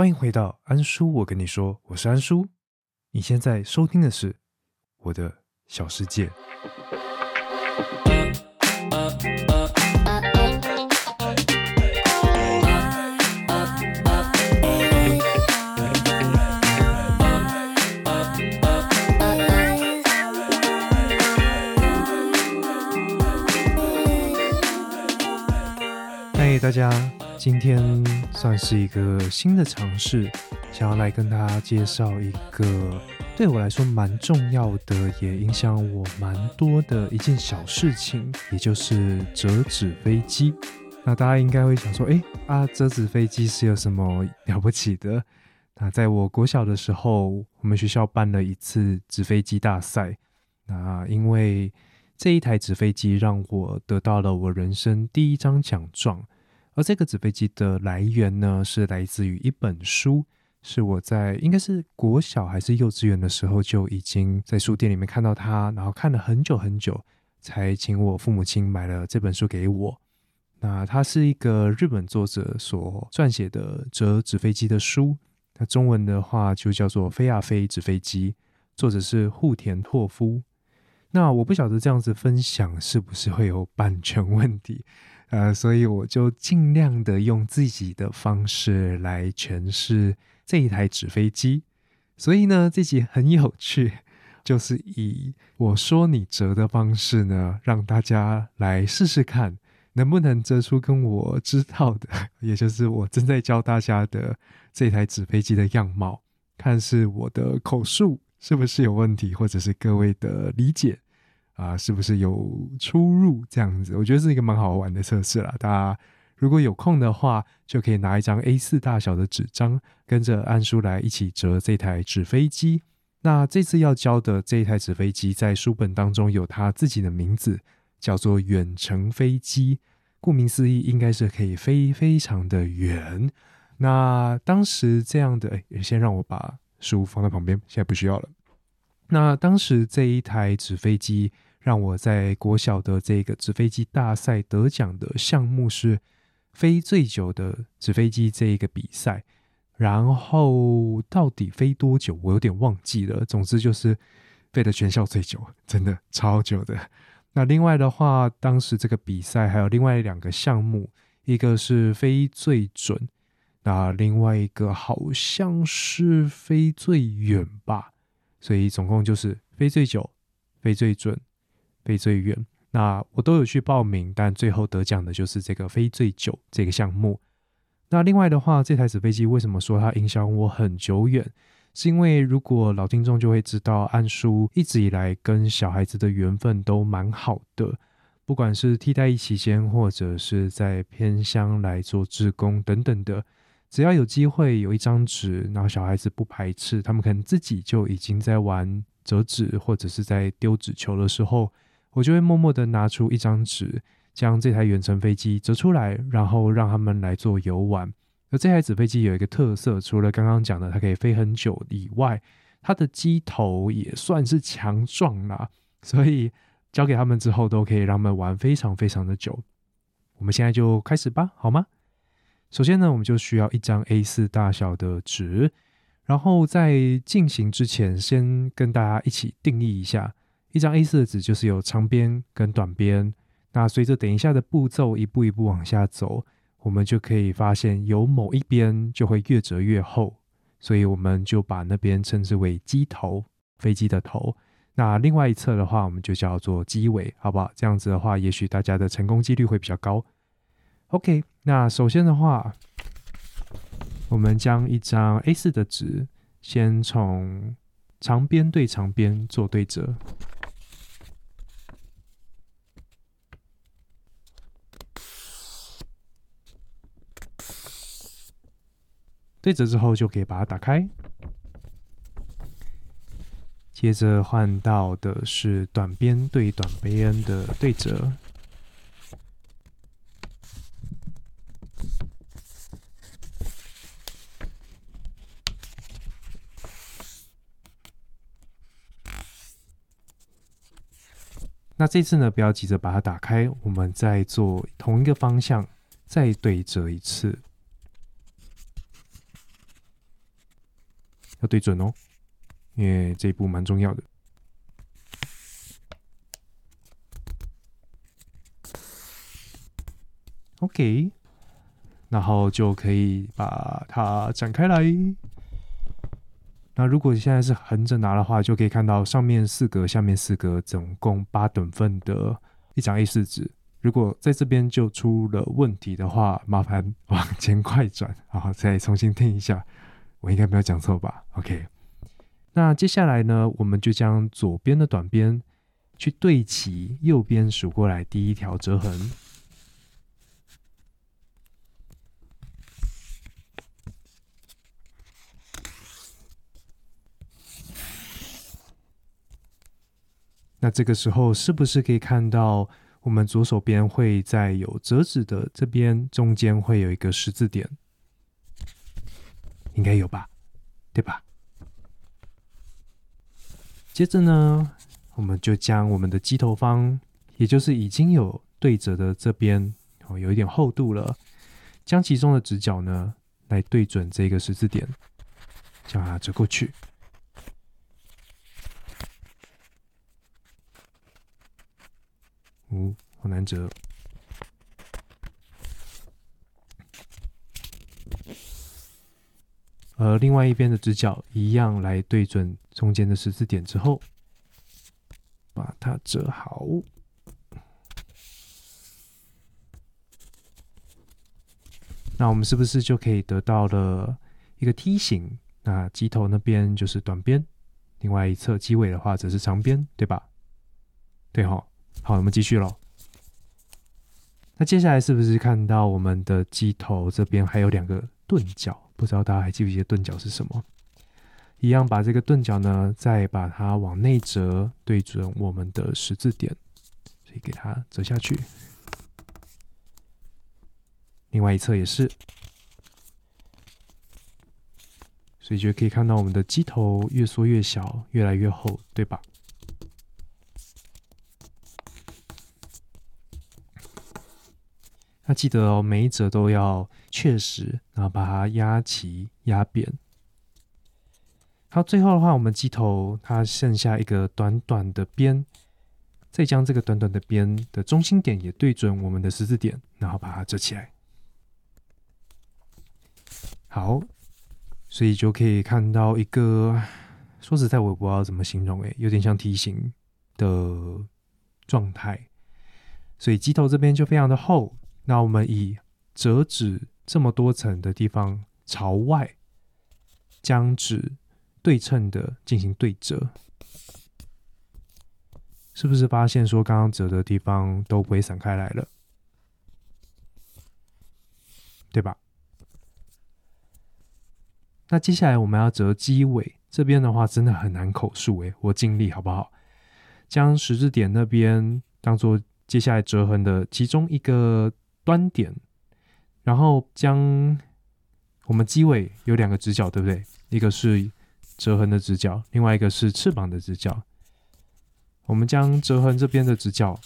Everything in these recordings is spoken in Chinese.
欢迎回到安叔，我跟你说，我是安叔。你现在收听的是我的小世界。嗨，大家，今天算是一个新的尝试，想要来跟大家介绍一个对我来说蛮重要的，也影响我蛮多的一件小事情，也就是折纸飞机。那大家应该会想说，诶，啊，折纸飞机是有什么了不起的？那在我国小的时候，我们学校办了一次纸飞机大赛，那因为这一台纸飞机让我得到了我人生第一张奖状，而这个纸飞机的来源呢，是来自于一本书，是我在应该是国小还是幼稚园的时候就已经在书店里面看到它，然后看了很久很久，才请我父母亲买了这本书给我。那它是一个日本作者所撰写的折纸飞机的书，那中文的话就叫做《飞啊飞纸飞机》，作者是户田拓夫。那我不晓得这样子分享是不是会有版权问题，呃，所以我就尽量的用自己的方式来诠释这一台纸飞机。所以呢，这集很有趣，就是以我说你折的方式呢，让大家来试试看，能不能折出跟我知道的，也就是我正在教大家的这台纸飞机的样貌，看是我的口述。是不是有问题，或者是各位的理解啊，是不是有出入？这样子，我觉得是一个蛮好玩的测试啦。大家如果有空的话，就可以拿一张 A 四大小的纸张，跟着安叔来一起折这台纸飞机。那这次要教的这一台纸飞机，在书本当中有它自己的名字，叫做远程飞机。顾名思义，应该是可以飞非常的远。那当时这样的，哎，先让我把。书放在旁边，现在不需要了。那当时这一台纸飞机让我在国小的这个纸飞机大赛得奖的项目是飞最久的纸飞机这一个比赛，然后到底飞多久我有点忘记了。总之就是飞的全校最久，真的超久的。那另外的话，当时这个比赛还有另外两个项目，一个是飞最准。那另外一个好像是飞最远吧，所以总共就是飞最久、飞最准、飞最远。那我都有去报名，但最后得奖的就是这个飞最久这个项目。那另外的话，这台纸飞机为什么说它影响我很久远？是因为如果老听众就会知道，安叔一直以来跟小孩子的缘分都蛮好的，不管是替代役期间，或者是在偏乡来做志工等等的。只要有机会有一张纸，然后小孩子不排斥，他们可能自己就已经在玩折纸或者是在丢纸球的时候，我就会默默的拿出一张纸，将这台远程飞机折出来，然后让他们来做游玩。而这台纸飞机有一个特色，除了刚刚讲的它可以飞很久以外，它的机头也算是强壮啦，所以交给他们之后都可以让他们玩非常非常的久。我们现在就开始吧，好吗？首先呢，我们就需要一张 A 四大小的纸，然后在进行之前，先跟大家一起定义一下，一张 A 四的纸就是有长边跟短边。那随着等一下的步骤一步一步往下走，我们就可以发现有某一边就会越折越厚，所以我们就把那边称之为机头，飞机的头。那另外一侧的话，我们就叫做机尾，好不好？这样子的话，也许大家的成功几率会比较高。OK，那首先的话，我们将一张 A4 的纸先从长边对长边做对折，对折之后就可以把它打开，接着换到的是短边对短边的对折。那这次呢，不要急着把它打开，我们再做同一个方向，再对折一次。要对准哦，因为这一步蛮重要的。OK，然后就可以把它展开来。那如果你现在是横着拿的话，就可以看到上面四格，下面四格，总共八等份的一张 A 四纸。如果在这边就出了问题的话，麻烦往前快转，然后再重新听一下。我应该没有讲错吧？OK。那接下来呢，我们就将左边的短边去对齐右边数过来第一条折痕。那这个时候是不是可以看到我们左手边会在有折纸的这边中间会有一个十字点？应该有吧，对吧？接着呢，我们就将我们的机头方，也就是已经有对折的这边哦，有一点厚度了，将其中的直角呢来对准这个十字点，将它折过去。嗯，好难折。而另外一边的直角一样来对准中间的十字点之后，把它折好。那我们是不是就可以得到了一个梯形？那机头那边就是短边，另外一侧机尾的话则是长边，对吧？对哈。好，我们继续喽。那接下来是不是看到我们的机头这边还有两个钝角？不知道大家还记不记得钝角是什么？一样把这个钝角呢，再把它往内折，对准我们的十字点，所以给它折下去。另外一侧也是，所以就可以看到我们的机头越缩越小，越来越厚，对吧？那记得哦，每一折都要确实，然后把它压齐、压扁。好，最后的话，我们机头它剩下一个短短的边，再将这个短短的边的中心点也对准我们的十字点，然后把它折起来。好，所以就可以看到一个，说实在，我也不知道怎么形容，诶，有点像梯形的状态。所以机头这边就非常的厚。那我们以折纸这么多层的地方朝外，将纸对称的进行对折，是不是发现说刚刚折的地方都不会散开来了，对吧？那接下来我们要折机尾这边的话，真的很难口述诶，我尽力好不好？将十字点那边当做接下来折痕的其中一个。端点，然后将我们机尾有两个直角，对不对？一个是折痕的直角，另外一个是翅膀的直角。我们将折痕这边的直角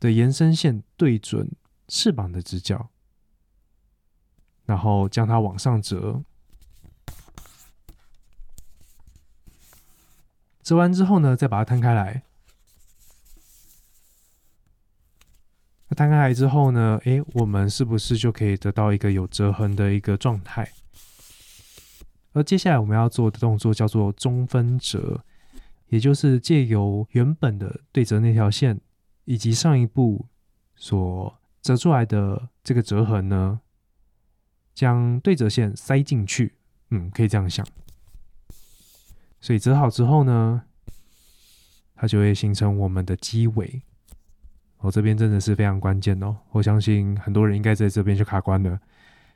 的延伸线对准翅膀的直角，然后将它往上折。折完之后呢，再把它摊开来。摊开来之后呢？诶，我们是不是就可以得到一个有折痕的一个状态？而接下来我们要做的动作叫做中分折，也就是借由原本的对折那条线，以及上一步所折出来的这个折痕呢，将对折线塞进去。嗯，可以这样想。所以折好之后呢，它就会形成我们的机尾。我这边真的是非常关键哦，我相信很多人应该在这边就卡关了，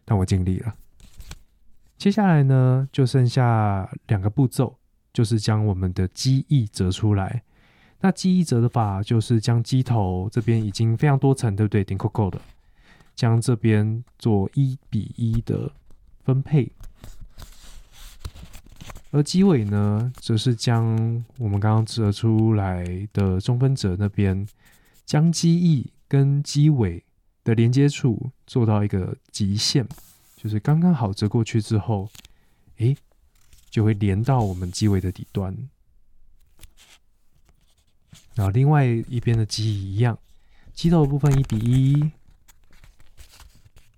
但我尽力了。接下来呢，就剩下两个步骤，就是将我们的机翼折出来。那机翼折的法就是将机头这边已经非常多层，对不对？顶扣扣的，将这边做一比一的分配，而机尾呢，则是将我们刚刚折出来的中分折那边。将机翼跟机尾的连接处做到一个极限，就是刚刚好折过去之后，诶，就会连到我们机尾的底端。然后另外一边的机翼一样，机头部分一比一，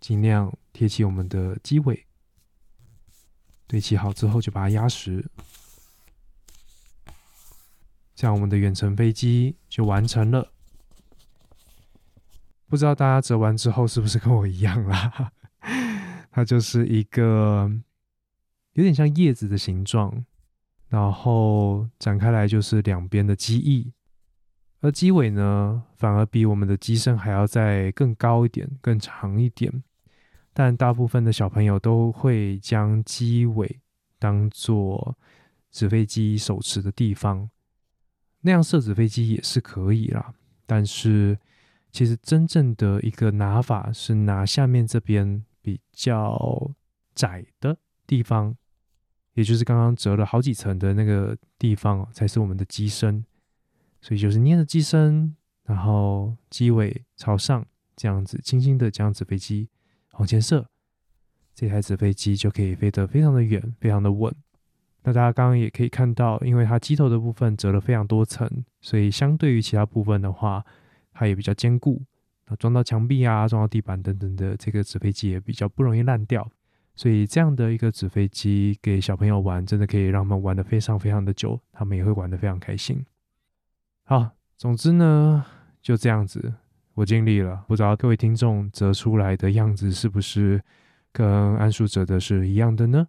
尽量贴起我们的机尾。对齐好之后，就把它压实，这样我们的远程飞机就完成了。不知道大家折完之后是不是跟我一样啦？它就是一个有点像叶子的形状，然后展开来就是两边的机翼，而机尾呢，反而比我们的机身还要再更高一点、更长一点。但大部分的小朋友都会将机尾当做纸飞机手持的地方，那样设纸飞机也是可以啦。但是其实真正的一个拿法是拿下面这边比较窄的地方，也就是刚刚折了好几层的那个地方，才是我们的机身。所以就是捏着机身，然后机尾朝上，这样子轻轻的将纸飞机。往前射，这台纸飞机就可以飞得非常的远，非常的稳。那大家刚刚也可以看到，因为它机头的部分折了非常多层，所以相对于其他部分的话，它也比较坚固。那装到墙壁啊，装到地板等等的，这个纸飞机也比较不容易烂掉。所以这样的一个纸飞机给小朋友玩，真的可以让他们玩的非常非常的久，他们也会玩的非常开心。好，总之呢，就这样子。我尽力了，不知道各位听众折出来的样子是不是跟安叔折的是一样的呢？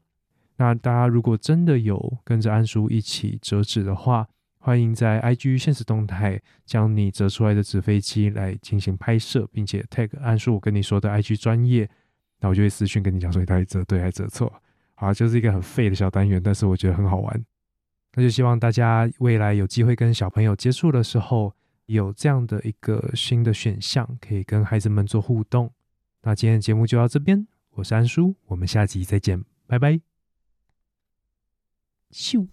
那大家如果真的有跟着安叔一起折纸的话，欢迎在 IG 现实动态将你折出来的纸飞机来进行拍摄，并且 tag 安叔我跟你说的 IG 专业，那我就会私讯跟你讲说你到底折对还是折错。好，就是一个很废的小单元，但是我觉得很好玩。那就希望大家未来有机会跟小朋友接触的时候。有这样的一个新的选项，可以跟孩子们做互动。那今天的节目就到这边，我是安叔，我们下集再见，拜拜。咻。